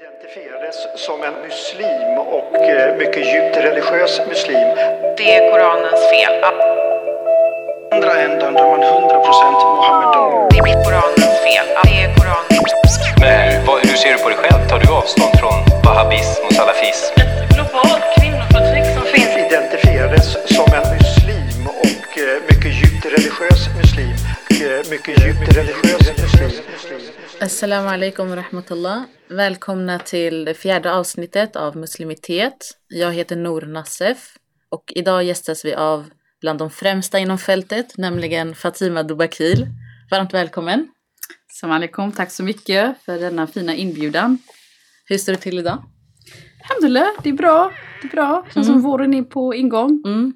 identifierades som en muslim och eh, mycket djupt religiös muslim. Det är Koranens fel. andra ändan där man 100% Mohammedan. Det är Koranens fel. Det är Koranens Men vad, hur ser du på dig själv? Tar du avstånd från wahhabism och salafism? ett globalt kvinnoförtryck som finns Identifierades som en muslim och eh, mycket djupt religiös muslim. Mycket djupt religiös muslim. Assalamu alaikum rahmatullah. Välkomna till det fjärde avsnittet av Muslimitet. Jag heter Nour Nassef och idag gästas vi av bland de främsta inom fältet, nämligen Fatima Dubakil. Varmt välkommen. Salam alaikum, tack så mycket för denna fina inbjudan. Hur står det till idag? Alhamdulillah, det är bra. Det är bra. Känns som våren är på ingång. Mm.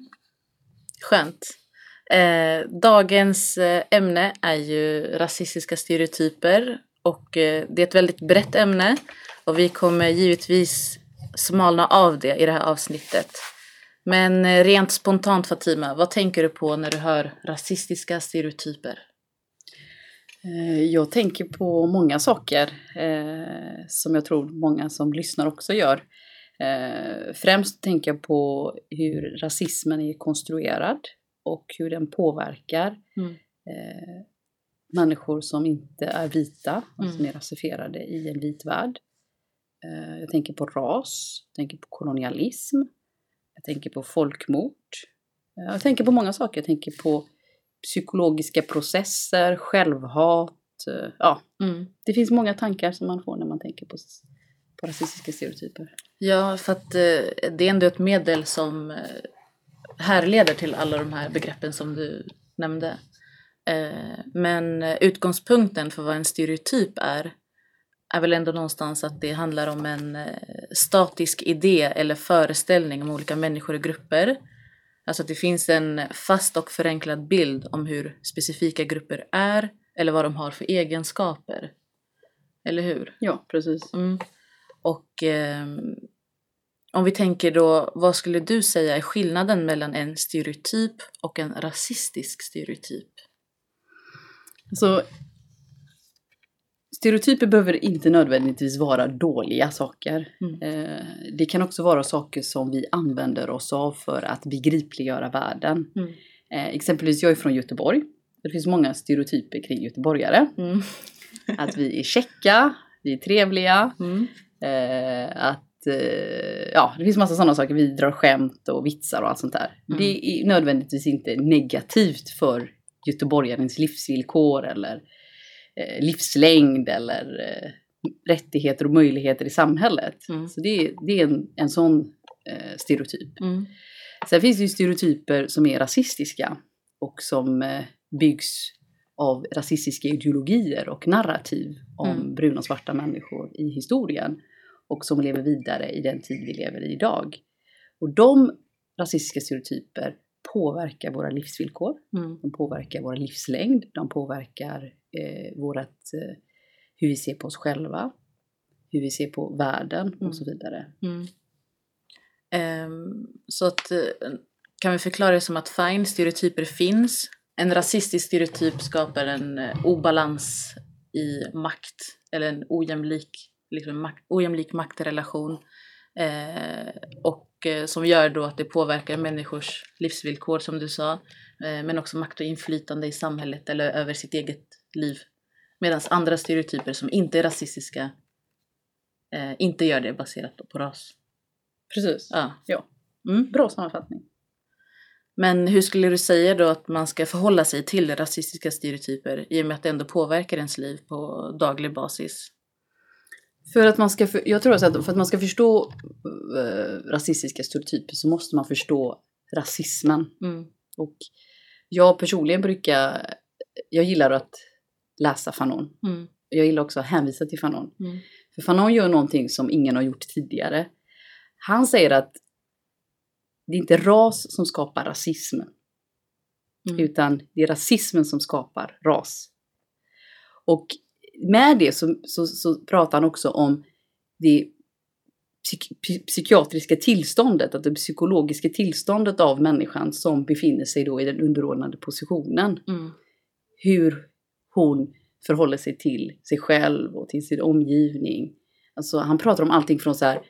Skönt. Eh, dagens eh, ämne är ju rasistiska stereotyper och eh, det är ett väldigt brett ämne och vi kommer givetvis smalna av det i det här avsnittet. Men eh, rent spontant Fatima, vad tänker du på när du hör rasistiska stereotyper? Eh, jag tänker på många saker eh, som jag tror många som lyssnar också gör. Eh, främst tänker jag på hur rasismen är konstruerad och hur den påverkar Mm. eh, människor som inte är vita som Mm. är rasifierade i en vit värld. Eh, jag tänker på ras, jag tänker på kolonialism, jag tänker på folkmord. Eh, jag tänker på många saker. Jag tänker på psykologiska processer, självhat. eh, Ja, Mm. det finns många tankar som man får när man tänker på, på rasistiska stereotyper. Ja, för att eh, det är ändå ett medel som eh, härleder till alla de här begreppen som du nämnde. Eh, men utgångspunkten för vad en stereotyp är, är väl ändå någonstans att det handlar om en eh, statisk idé eller föreställning om olika människor och grupper. Alltså att det finns en fast och förenklad bild om hur specifika grupper är eller vad de har för egenskaper. Eller hur? Ja, precis. Mm. Och ehm, om vi tänker då, vad skulle du säga är skillnaden mellan en stereotyp och en rasistisk stereotyp? Så stereotyper behöver inte nödvändigtvis vara dåliga saker. Mm. Eh, det kan också vara saker som vi använder oss av för att begripliggöra världen. Mm. Eh, exempelvis, jag är från Göteborg. Det finns många stereotyper kring göteborgare. Mm. Att vi är käcka, vi är trevliga, Mm. Eh, att, ja, det finns massa sådana saker. Vi drar skämt och vitsar och allt sånt där. Mm. Det är nödvändigtvis inte negativt för göteborgarens livsvillkor eller eh, livslängd eller eh, rättigheter och möjligheter i samhället. Mm. Så det, är- det är en, en sån eh, stereotyp. Mm. Sen finns det ju stereotyper som är rasistiska och som eh, byggs av rasistiska ideologier och narrativ om Mm. bruna och svarta människor i historien och som lever vidare i den tid vi lever i idag. Och de rasistiska stereotyper påverkar våra livsvillkor, Mm. de påverkar vår livslängd, de påverkar eh, vårat, eh, hur vi ser på oss själva, hur vi ser på världen Mm. och så vidare. Mm. Ehm, så att, eh, kan vi förklara det som att fine, stereotyper finns. En rasistisk stereotyp skapar en eh, obalans i makt eller en ojämlik, liksom, makt, ojämlik maktrelation. Eh, och eh, som gör då att det påverkar människors livsvillkor som du sa. Eh, men också makt och inflytande i samhället eller över sitt eget liv. Medan andra stereotyper som inte är rasistiska eh, inte gör det baserat på ras. Precis. Ja. Ja. Mm. Bra sammanfattning. Men hur skulle du säga då att man ska förhålla sig till rasistiska stereotyper i och med att det ändå påverkar ens liv på daglig basis? För att man ska, för, jag tror alltså att för att man ska förstå eh, rasistiska stereotyper så måste man förstå rasismen. Mm. Och jag personligen brukar, jag gillar att läsa Fanon. Mm. Jag gillar också att hänvisa till Fanon. Mm. För Fanon gör någonting som ingen har gjort tidigare. Han säger att det är inte ras som skapar rasism, Mm. utan det är rasismen som skapar ras. Och med det så, så, så pratar han också om det psyk, psy- psykiatriska tillståndet, att det psykologiska tillståndet av människan som befinner sig då i den underordnade positionen. Mm. Hur hon förhåller sig till sig själv och till sin omgivning. Alltså han pratar om allting från så här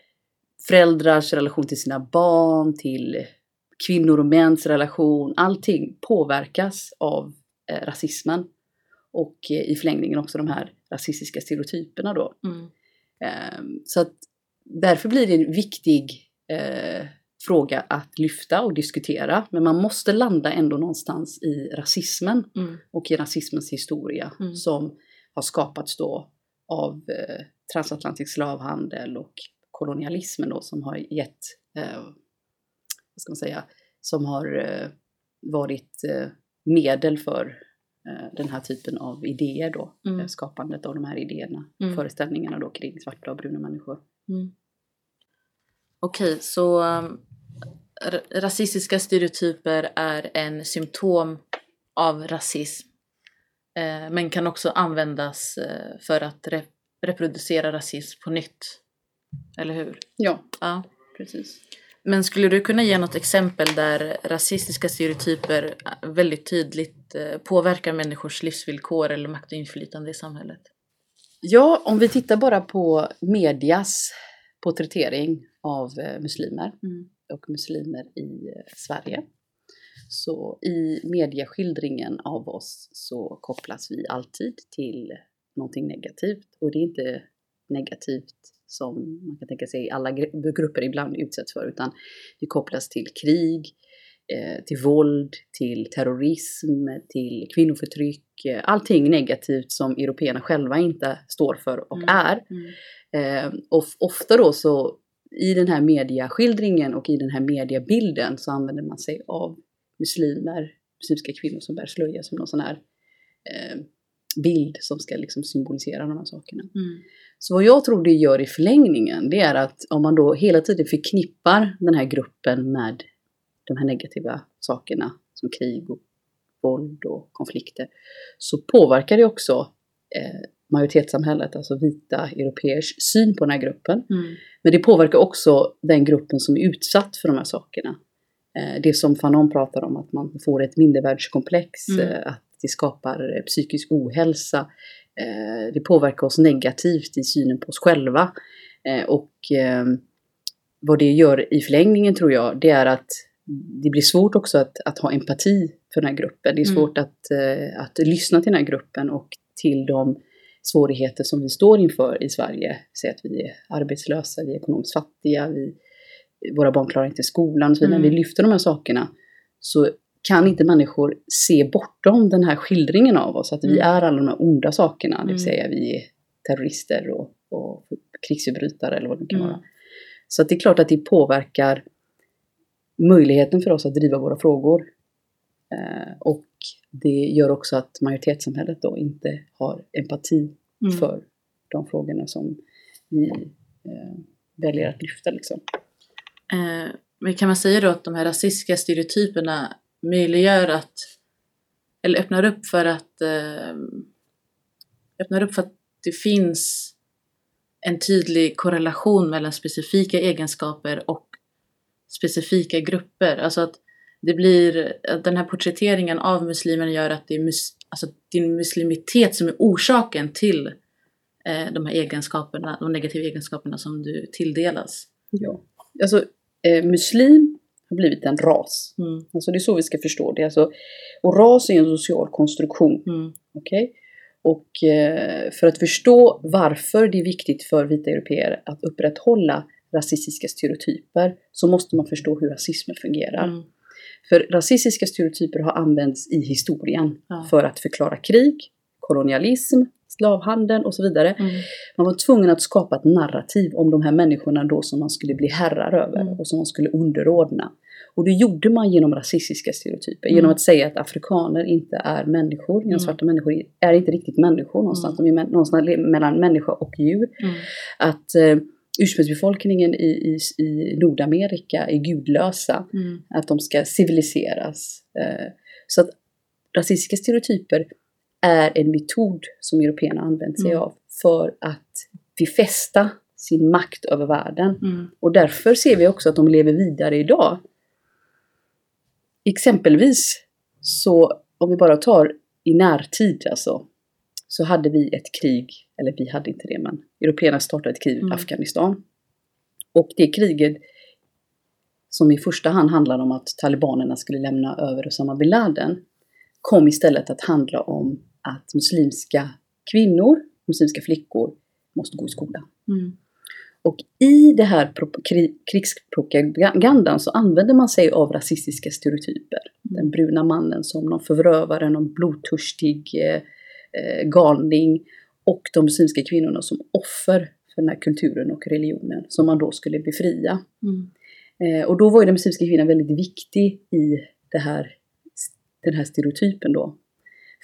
föräldrars relation till sina barn till kvinnor och mäns relation. Allting påverkas av eh, rasismen och eh, i förlängningen också de här rasistiska stereotyperna då. Mm. Eh, så att därför blir det en viktig eh, fråga att lyfta och diskutera. Men man måste landa ändå någonstans i rasismen Mm. och i rasismens historia Mm. som har skapats då av eh, transatlantisk slavhandel och kolonialismen då som har gett, eh, vad ska man säga, som har eh, varit eh, medel för den här typen av idéer då. Mm. Eh, skapandet av de här idéerna, Mm. föreställningarna då kring svarta och bruna människor. Mm. Okej, så um, ra- rasistiska stereotyper är en symptom av rasism. Eh, men kan också användas eh, för att re- reproducera rasism på nytt. Eller hur? Ja, Ja. precis. Men skulle du kunna ge något exempel där rasistiska stereotyper väldigt tydligt eh, påverkar människors livsvillkor eller makt och inflytande i samhället? Ja, om vi tittar bara på medias porträttering av eh, muslimer Mm. och muslimer i eh, Sverige. Så i medieskildringen av oss så kopplas vi alltid till någonting negativt. Och det är inte negativt som man kan tänka sig alla gru- grupper ibland utsätts för, utan vi kopplas till krig, eh, till våld, till terrorism, till kvinnoförtryck, eh, allting negativt som européerna själva inte står för och Mm. är. Mm. Eh, och ofta då så i den här mediaskildringen och i den här mediebilden så använder man sig av muslimer, muslimska kvinnor som bär slöja som någon sån här eh, bild som ska liksom symbolisera de här sakerna. Mm. Så vad jag tror det gör i förlängningen det är att om man då hela tiden förknippar den här gruppen med de här negativa sakerna som krig och våld och konflikter så påverkar det också eh, majoritetssamhället, alltså vita europeers syn på den här gruppen. Mm. Men det påverkar också den gruppen som är utsatt för de här sakerna. Eh, Det som Fanon pratar om, att man får ett mindervärdeskomplex, Mm. eh, att det skapar eh, psykisk ohälsa. Eh, Det påverkar oss negativt i synen på oss själva. Eh, Och eh, vad det gör i förlängningen tror jag, det är att det blir svårt också att, att ha empati för den här gruppen. Det är Mm. svårt att, eh, att lyssna till den här gruppen och till de svårigheter som vi står inför i Sverige. Säg att vi är arbetslösa, vi är ekonomiskt fattiga, vi, våra barn klarar inte skolan och så vidare. Mm. När vi lyfter de här sakerna så kan inte människor se bortom den här skildringen av oss, att vi Mm. är alla de här onda sakerna, det vill Mm. säga vi är terrorister och, och krigsförbrytare eller vad det kan Mm. vara. Så det är klart att det påverkar möjligheten för oss att driva våra frågor. Eh, och det gör också att majoritetssamhället då inte har empati Mm. för de frågorna som vi eh, väljer att lyfta. Liksom. Eh, men kan man säga då att de här rasistiska stereotyperna möjliggör att, eller öppnar upp för att, eh, öppnar upp för att det finns en tydlig korrelation mellan specifika egenskaper och specifika grupper. Alltså att det blir, att den här porträtteringen av muslimen gör att det är mus, alltså din muslimitet som är orsaken till eh, de här egenskaperna, de negativa egenskaperna som du tilldelas. Ja. Alltså, eh, muslim blivit en ras. Mm, Alltså, det är så vi ska förstå det. Alltså, och ras är en social konstruktion. mm, Okej? Och eh, för att förstå varför det är viktigt för vita europeer att upprätthålla rasistiska stereotyper så måste man förstå hur rasismen fungerar. mm, För rasistiska stereotyper har använts i historien Ja. för att förklara krig, kolonialism, slavhandel och så vidare. mm, Man var tvungen att skapa ett narrativ om de här människorna då som man skulle bli herrar över Mm. och som man skulle underordna. Och det gjorde man genom rasistiska stereotyper, Mm. genom att säga att afrikaner inte är människor, genom Mm. svarta människor är inte riktigt människor någonstans, de är någonstans mellan människa och djur. mm, Att eh, ursprungsbefolkningen i, i, i Nordamerika är gudlösa, mm, att de ska civiliseras. Eh, så att rasistiska stereotyper är en metod som européerna använt sig Mm. av för att befästa sin makt över världen. mm, Och därför ser vi också att de lever vidare idag. Exempelvis så, om vi bara tar i närtid alltså, så hade vi ett krig, eller vi hade inte det, men européerna startade ett krig i Mm. Afghanistan. Och det kriget som i första hand handlade om att talibanerna skulle lämna över Osama bin Laden kom istället att handla om att muslimska kvinnor, muslimska flickor måste gå i skolan. Mm. Och i det här pro- kri- krigspropagandan så använder man sig av rasistiska stereotyper. Den bruna mannen som någon förövare, någon blodtörstig eh, eh, galning och de muslimska kvinnorna som offer för den här kulturen och religionen som man då skulle befria. Mm. Eh, och då var ju den muslimska kvinnan väldigt viktig i det här, den här stereotypen då.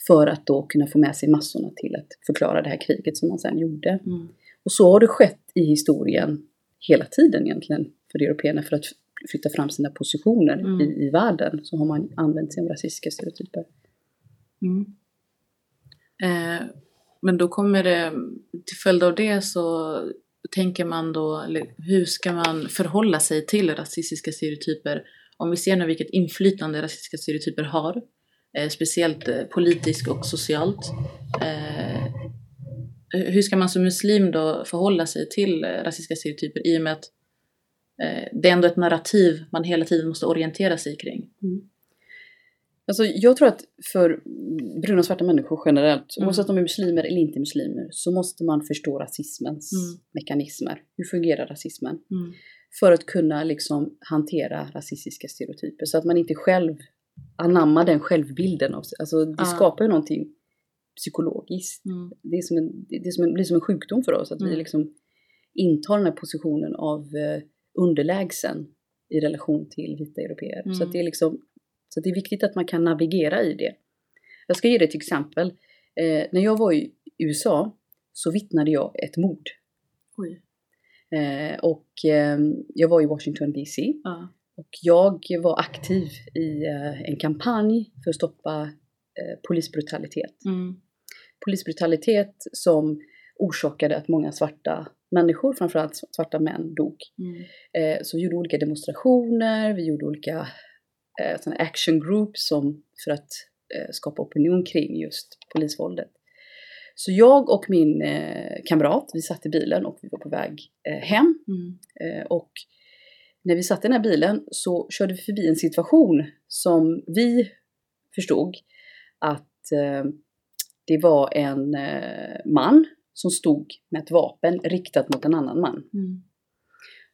För att då kunna få med sig massorna till att förklara det här kriget som man sen gjorde. Mm. Och så har det skett i historien hela tiden egentligen för européerna för att flytta fram sina positioner Mm. i, i världen. Så har man använt sig av rasistiska stereotyper. Mm. Eh, men då kommer det, till följd av det så tänker man då, hur ska man förhålla sig till rasistiska stereotyper? Om vi ser nu vilket inflytande rasistiska stereotyper har, speciellt eh, politiskt och socialt. Eh, hur ska man som muslim då förhålla sig till eh, rasistiska stereotyper i och med att eh, det är ändå ett narrativ man hela tiden måste orientera sig kring? Alltså, jag tror att för bruna och svarta människor generellt, Mm. oavsett om de är muslimer eller inte muslimer, så måste man förstå rasismens Mm. mekanismer. Hur fungerar rasismen? Mm. För att kunna liksom hantera rasistiska stereotyper. Så att man inte själv anammar den självbilden. Av sig. Alltså, det Ja. skapar ju någonting psykologiskt. Mm. Det, är som en, det är som en, blir som en sjukdom för oss. Att vi Mm. liksom intar den här positionen av eh, underlägsen i relation till vita europeer. Så, Mm. att det är liksom, så det är viktigt att man kan navigera i det. Jag ska ge dig ett exempel. Eh, när jag var i USA så vittnade jag ett mord. Eh, och eh, jag var i Washington DC. Ja. Och jag var aktiv i eh, en kampanj för att stoppa eh, polisbrutalitet. Mm. Polisbrutalitet som orsakade att många svarta människor, framförallt svarta män, dog. Mm. Eh, så vi gjorde olika demonstrationer, vi gjorde olika såna action groups som, för att skapa opinion kring just polisvåldet. Så jag och min eh, kamrat, vi satt i bilen och vi var på väg eh, hem. Mm. Eh, och när vi satt i den här bilen så körde vi förbi en situation som vi förstod att eh, det var en eh, man som stod med ett vapen riktat mot en annan man. Mm.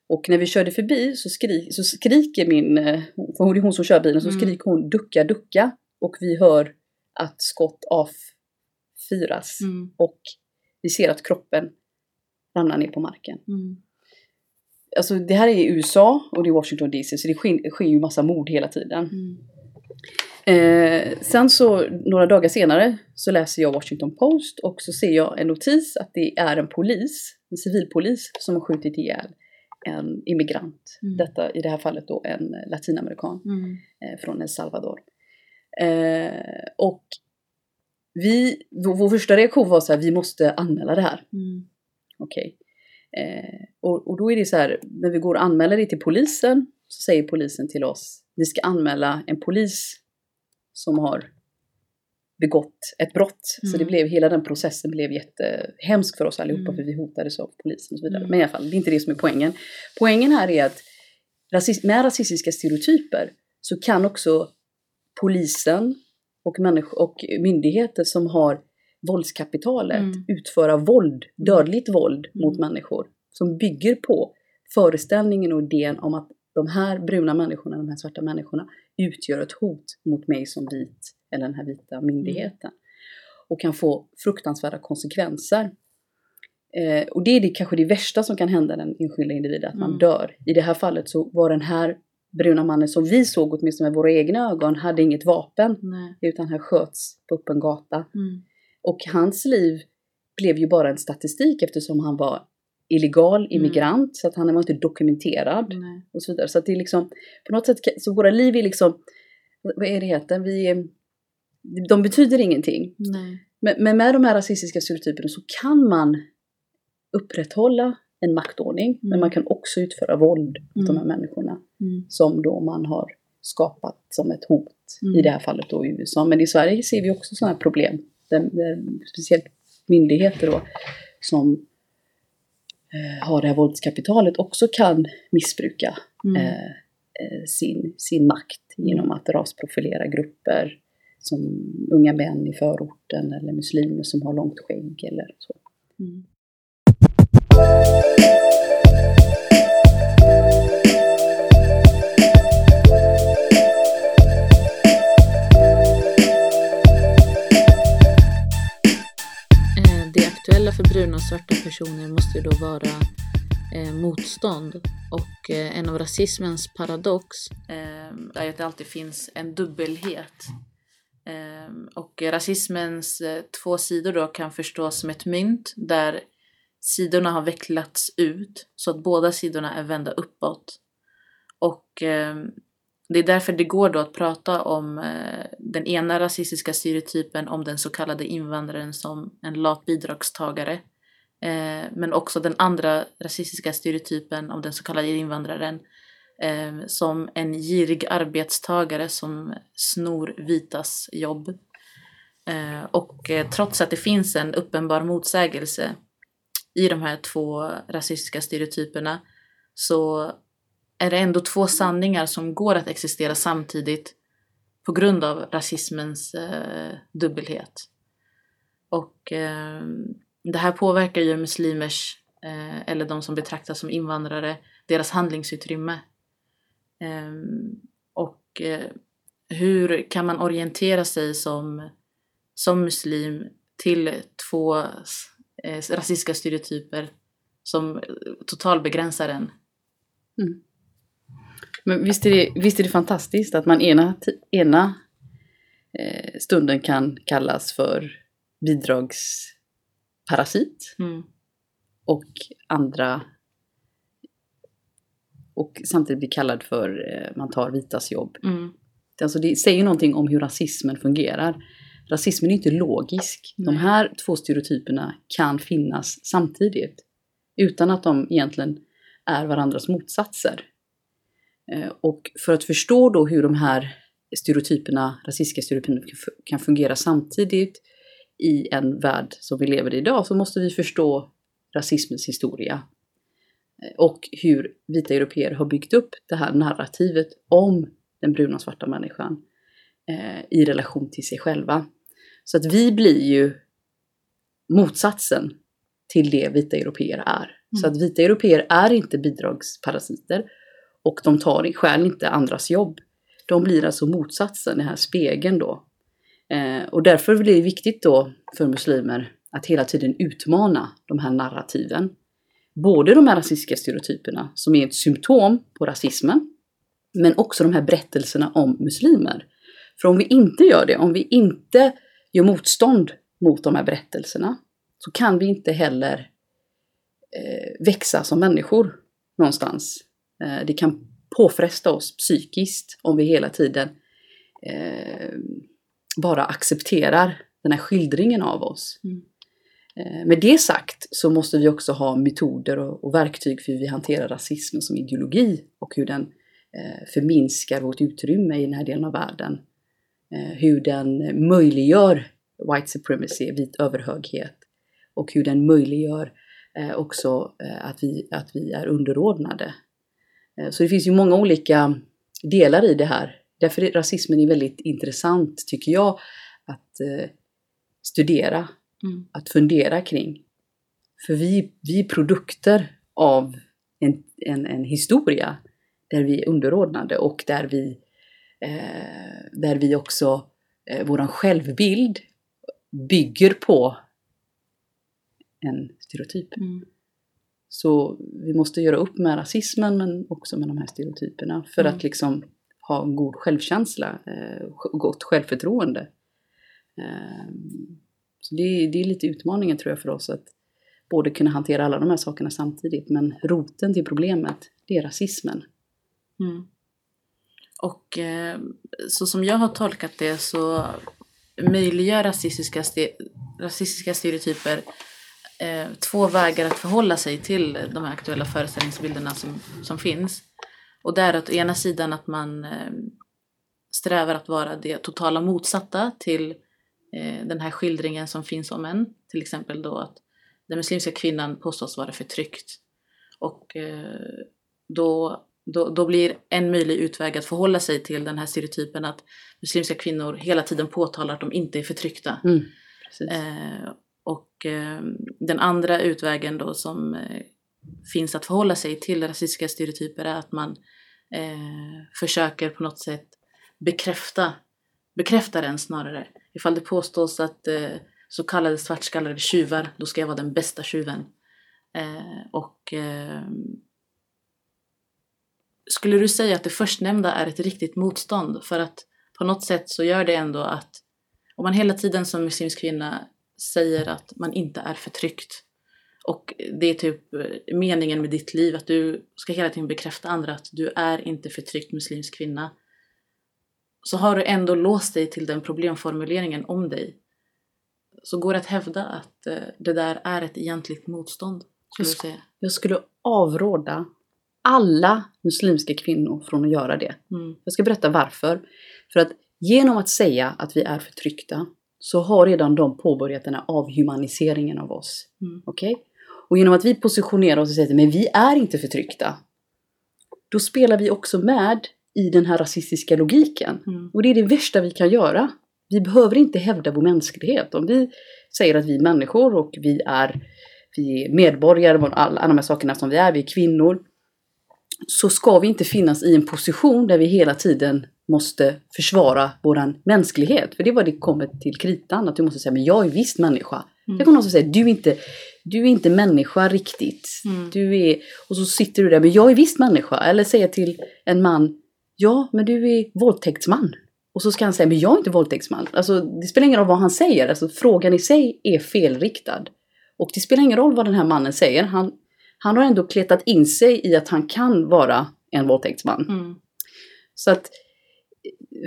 Och när vi körde förbi så, skri så skriker min, eh, för hon hon som kör bilen, så Mm. skriker hon ducka, ducka. Och vi hör att skott avfyras. Mm. Och vi ser att kroppen ramlar ner på marken. Mm. Alltså det här är i USA och det är Washington DC, så det sker, sker ju massa mord hela tiden. Mm. Eh, sen så några dagar senare så läser jag Washington Post och så ser jag en notis att det är en polis, en civilpolis som har skjutit ihjäl en immigrant. Mm. Detta i det här fallet då en latinamerikan Mm. eh, från El Salvador. Eh, och vi, vår, vår första reaktion var så här, vi måste anmäla det här. Mm. Okej. Eh, och, och då är det så här, när vi går och anmäler det till polisen så säger polisen till oss, ni ska anmäla en polis som har begått ett brott. Så Mm. det blev, hela den processen blev jättehemsk för oss allihopa Mm. för vi hotades av polisen och så vidare. Mm. Men i alla fall, det är inte det som är poängen. Poängen här är att rasist, med rasistiska stereotyper så kan också polisen och, människor, och myndigheter som har våldskapitalet Mm. utföra våld, dödligt våld Mm. mot människor. Som bygger på föreställningen och idén om att de här bruna människorna, de här svarta människorna utgör ett hot mot mig som vit eller den här vita myndigheten. Och kan få fruktansvärda konsekvenser. Eh, och det är det, kanske det värsta som kan hända den enskilda individen, att man Mm. dör. I det här fallet så var den här bruna mannen som vi såg åtminstone med våra egna ögon, hade inget vapen. Nej. Utan han sköts på öppen gata. Mm. Och hans liv blev ju bara en statistik eftersom han var illegal immigrant, så att han var inte dokumenterad Nej. och så vidare. Så att det är liksom, på något sätt, så våra liv är liksom, vad är det heter, vi är, de betyder ingenting. Nej. Men, men med de här rasistiska stereotyperna så kan man upprätthålla en maktordning, men Mm. man kan också utföra våld mot de här Mm. människorna Mm. som då man har skapat som ett hot. Mm. I det här fallet då i USA. Men i Sverige ser vi också sådana här problem. Där, där speciellt myndigheter då, som eh, har det här våldskapitalet också kan missbruka Mm. eh, eh, sin, sin makt genom att rasprofilera grupper som unga män i förorten eller muslimer som har långt skägg eller så. Mm. Aktuella för bruna och svarta personer måste ju då vara eh, motstånd. Och eh, en av rasismens paradox eh, är att det alltid finns en dubbelhet. Eh, och rasismens eh, två sidor då kan förstås som ett mynt där sidorna har vecklats ut så att båda sidorna är vända uppåt. Och eh, det är därför det går då att prata om eh, den ena rasistiska stereotypen om den så kallade invandraren som en lat bidragstagare. Eh, men också den andra rasistiska stereotypen om den så kallade invandraren eh, som en girig arbetstagare som snor vitas jobb. Och trots att det finns en uppenbar motsägelse i de här två rasistiska stereotyperna så är det ändå två sanningar som går att existera samtidigt på grund av rasismens eh, dubbelhet. Och eh, det här påverkar ju muslimers, eh, eller de som betraktas som invandrare, deras handlingsutrymme. Eh, och eh, hur kan man orientera sig som, som muslim till två eh, rasistiska stereotyper som eh, totalbegränsar en? Mm. Men visst är, det, visst är det fantastiskt att man ena, ena eh, stunden kan kallas för bidragsparasit Mm. och andra och samtidigt blir kallad för eh, man tar vitas jobb. Mm. Det- Alltså det säger någonting om hur rasismen fungerar. Rasismen är inte logisk. De Nej. här två stereotyperna kan finnas samtidigt utan att de egentligen är varandras motsatser. Eh, Och för att förstå då hur de här stereotyperna, rasistiska stereotyperna kan fungera samtidigt i en värld som vi lever i idag så måste vi förstå rasismens historia. Eh, Och hur vita europeer har byggt upp det här narrativet om den bruna och svarta människan eh, i relation till sig själva. Så att vi blir ju motsatsen till det vita europeer är. Så att vita europeer är inte bidragsparasiter och de tar stjäl inte andras jobb. De blir alltså motsatsen, den här spegeln då. Eh, och därför blir det viktigt då för muslimer att hela tiden utmana de här narrativen. Både de här rasistiska stereotyperna som är ett symptom på rasismen, men också de här berättelserna om muslimer. För om vi inte gör det, om vi inte gör motstånd mot de här berättelserna, så kan vi inte heller eh, växa som människor någonstans. Eh, det kan påfresta oss psykiskt om vi hela tiden eh, bara accepterar den här skildringen av oss. Mm. Eh, med det sagt så måste vi också ha metoder och, verktyg för hur vi hanterar rasismen som ideologi och hur den förminskar vårt utrymme i den här delen av världen. Hur den möjliggör white supremacy, vit överhöghet och hur den möjliggör också att, vi, att vi är underordnade. Eh, så det finns ju många olika delar i det här. Därför är rasismen är väldigt intressant, tycker jag, att eh, studera, Mm. att fundera kring. För vi, vi är produkter av en, en, en historia där vi är underordnade och där vi, eh, där vi också, eh, våran självbild bygger på en stereotyp. Mm. Så vi måste göra upp med rasismen men också med de här stereotyperna för Mm. att liksom ha en god självkänsla, eh, gott självförtroende. Eh, så det, är- det är lite utmaningen tror jag för oss att både kunna hantera alla de här sakerna samtidigt men roten till problemet det är rasismen. Mm. Och eh, så som jag har tolkat det så möjliggör rasistiska, ste- rasistiska stereotyper eh, två vägar att förhålla sig till de här aktuella föreställningsbilderna som, som finns. Och det är att å ena sidan att man eh, strävar att vara det totala motsatta till eh, den här skildringen som finns om en, till exempel då att den muslimska kvinnan påstås vara förtryckt. Och eh, då, då, då blir en möjlig utväg att förhålla sig till den här stereotypen att muslimska kvinnor hela tiden påtalar att de inte är förtryckta. Mm. Eh, och eh, den andra utvägen då som eh, finns att förhålla sig till rasistiska stereotyper är att man eh, försöker på något sätt bekräfta, bekräfta den snarare. Ifall det påstås att eh, så kallade svartskallade tjuvar, då ska jag vara den bästa tjuven. Eh, och eh, skulle du säga att det förstnämnda är ett riktigt motstånd? För att på något sätt så gör det ändå att om man hela tiden som muslimsk kvinna säger att man inte är förtryckt och det är typ meningen med ditt liv att du ska hela tiden bekräfta andra att du är inte förtryckt muslimsk kvinna. Så har du ändå låst dig till den problemformuleringen om dig. Så går det att hävda att eh, det där är ett egentligt motstånd. Skulle du säga. Jag skulle avråda alla muslimska kvinnor från att göra det. Mm. Jag ska berätta varför. För att genom att säga att vi är förtryckta så har redan de påbörjat den här avhumaniseringen av oss. Mm. Okej? Och genom att vi positionerar oss och säger att men vi är inte förtryckta. Då spelar vi också med i den här rasistiska logiken. Mm. Och det är det värsta vi kan göra. Vi behöver inte hävda vår mänsklighet. Om vi säger att vi är människor och vi är, vi är medborgare, alla, alla de här sakerna som vi är, vi är kvinnor. Så ska vi inte finnas i en position där vi hela tiden måste försvara våran mänsklighet. För det är vad det kommer till kritan, att du måste säga men jag är visst människa. Mm. Det kommer någon som säger du är inte, du är inte människa riktigt. Mm. Du är, och så sitter du där, men jag är visst människa. Eller säga till en man, ja men du är våldtäktsman. Och så ska han säga, men jag är inte våldtäktsman. Alltså det spelar ingen roll vad han säger, alltså frågan i sig är felriktad. Och det spelar ingen roll vad den här mannen säger, han, han har ändå kletat in sig i att han kan vara en våldtäktsman. Mm. Så att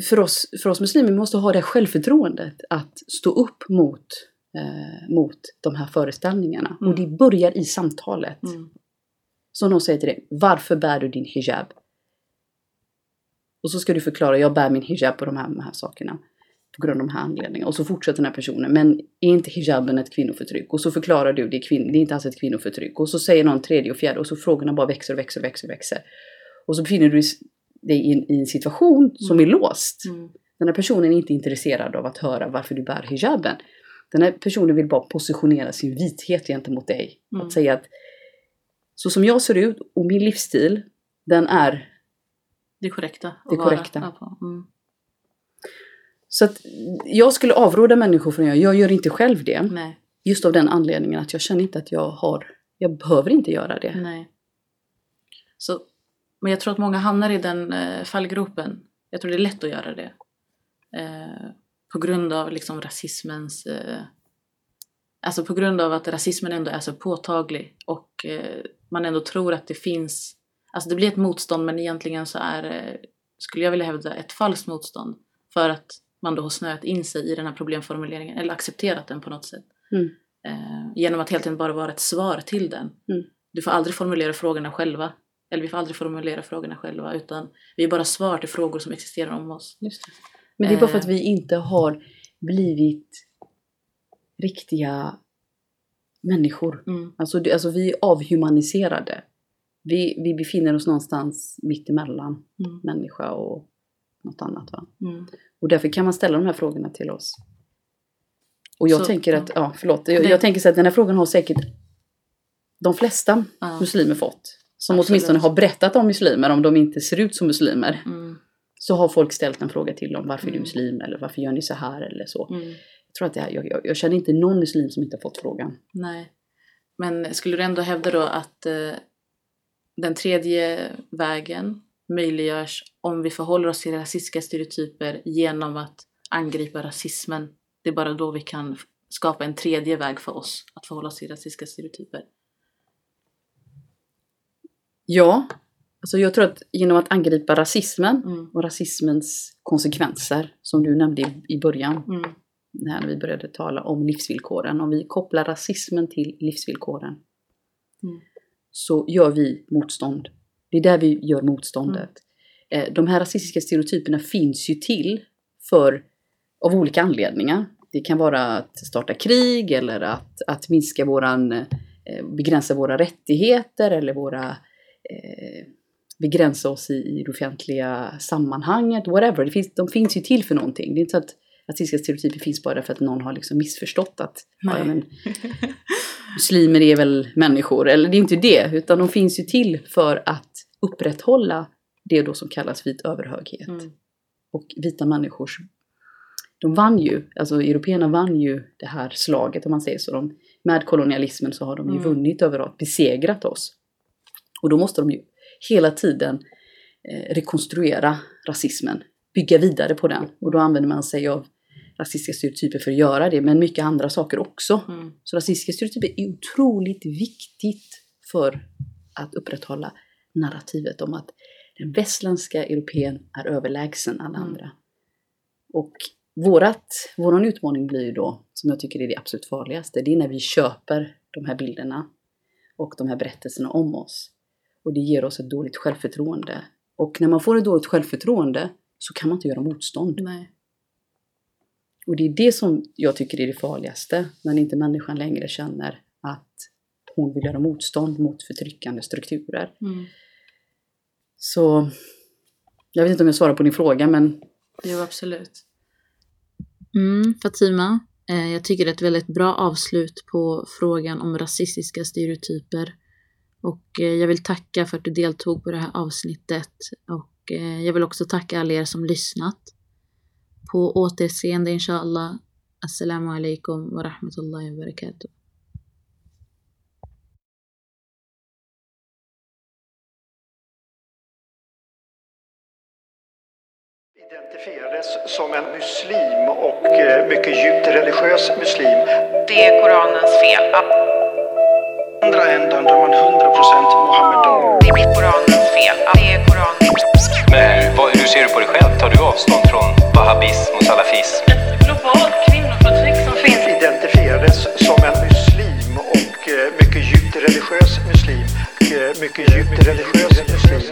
för oss, för oss muslimer måste ha det självförtroendet att stå upp mot, eh, mot de här föreställningarna. Mm. Och det börjar i samtalet. Mm. Så någon säger till dig, varför bär du din hijab? Och så ska du förklara, jag bär min hijab på de här, de här sakerna. På grund av de här anledningarna. Och så fortsätter den här personen, men är inte hijaben ett kvinnoförtryck? Och så förklarar du, det är, kvinn, det är inte alls ett kvinnoförtryck. Och så säger någon tredje och fjärde och så frågorna bara växer och växer och växer och växer. Och så befinner du dig i en, i en situation som är låst. Mm. Den här personen är inte intresserad av att höra varför du bär hijaben. Den här personen vill bara positionera sin vithet gentemot dig. Mm. Att säga att så som jag ser ut och min livsstil, den är... Det korrekta. Det korrekta. Så att jag skulle avråda människor från att göra, jag gör inte själv det. Nej, Just av den anledningen att jag känner inte att jag har, jag behöver inte göra det. nej. Så, men jag tror att många hamnar i den eh, fallgropen. Jag tror det är lätt att göra det. Eh, på grund av liksom rasismens... Eh, alltså på grund av att rasismen ändå är så påtaglig och eh, man ändå tror att det finns... Alltså det blir ett motstånd men egentligen så är det, skulle jag vilja hävda, ett falskt motstånd. För att man då har snöat in sig i den här problemformuleringen eller accepterat den på något sätt. Mm. Eh, genom att helt enkelt bara vara ett svar till den. Mm. Du får aldrig formulera frågorna själva. Eller vi får aldrig formulera frågorna själva utan vi är bara svar till frågor som existerar om oss. Det. Men det är bara för Eh. att vi inte har blivit riktiga människor. Mm. Alltså, alltså vi är avhumaniserade. Vi, vi befinner oss någonstans mitt emellan Mm. människa och något annat. Va? Mm. Och därför kan man ställa de här frågorna till oss. Och jag Så- tänker att, ja förlåt, jag, jag tänker så att den här frågan har säkert de flesta Ja. muslimer fått. Som Absolut. åtminstone har berättat om muslimer, om de inte ser ut som muslimer. Mm. Så har folk ställt en fråga till dem, varför är du Mm. muslim? Eller varför gör ni så här? Eller så. Mm. Jag tror att det här, jag, jag, jag känner inte någon muslim som inte har fått frågan. Nej. Men skulle du ändå hävda då att eh, den tredje vägen möjliggörs om vi förhåller oss till rasistiska stereotyper genom att angripa rasismen? Det är bara då vi kan skapa en tredje väg för oss att förhålla oss till rasistiska stereotyper. Ja, alltså jag tror att genom att angripa rasismen Mm. och rasismens konsekvenser, som du nämnde i, i början, Mm. när vi började tala om livsvillkoren. Om vi kopplar rasismen till livsvillkoren Mm. så gör vi motstånd. Det är där vi gör motståndet. Mm. De här rasistiska stereotyperna finns ju till för, av olika anledningar. Det kan vara att starta krig eller att, att minska våran, eh, begränsa våra rättigheter eller våra eh, begränsa oss i, i det offentliga sammanhanget, whatever. Det finns, de finns ju till för någonting. Det är inte så att rasistiska stereotyper finns bara för att någon har liksom missförstått att ja, men, muslimer är väl människor. Eller det är inte det, utan de finns ju till för att upprätthålla det då som kallas vit överhöghet. Mm. Och vita människors... De vann ju, alltså européerna vann ju det här slaget om man säger så. De, med kolonialismen så har de ju Mm. vunnit överallt, besegrat oss. Och då måste de ju hela tiden eh, rekonstruera rasismen, bygga vidare på den. Och då använder man sig av rasistiska stereotyper för att göra det, men mycket andra saker också. Mm. Så rasistiska stereotyper är otroligt viktigt för att upprätthålla narrativet om att den västländska europeen är överlägsen alla Mm. andra. Och vårat, våran utmaning blir ju då, som jag tycker är det absolut farligaste, det är när vi köper de här bilderna och de här berättelserna om oss. Och det ger oss ett dåligt självförtroende. Och när man får ett dåligt självförtroende så kan man inte göra motstånd. Nej. Och det är det som jag tycker är det farligaste, när inte människan längre känner att hon vill göra motstånd mot förtryckande strukturer. Mm. Så jag vet inte om jag svarar på din fråga, men Jo, absolut. Mm, Fatima, eh, jag tycker det är ett väldigt bra avslut på frågan om rasistiska stereotyper. Och eh, jag vill tacka för att du deltog på det här avsnittet. Och eh, jag vill också tacka alla er som lyssnat. På återseende inshallah. Assalamu alaikum wa rahmatullahi wa barakatuh. identifierades som en muslim och eh, mycket djupt religiös muslim. Det är Koranens fel. Andra ändan där man 100% Mohammedan. Det är Koranens fel. Det är Koranens vad, hur ser du på dig själv? Tar du avstånd från wahhabism och salafism? Ett globalt kvinnoförtryck som finns Identifierades som en muslim och eh, mycket djupt religiös muslim. Eh, Mycket djupt religiös muslim.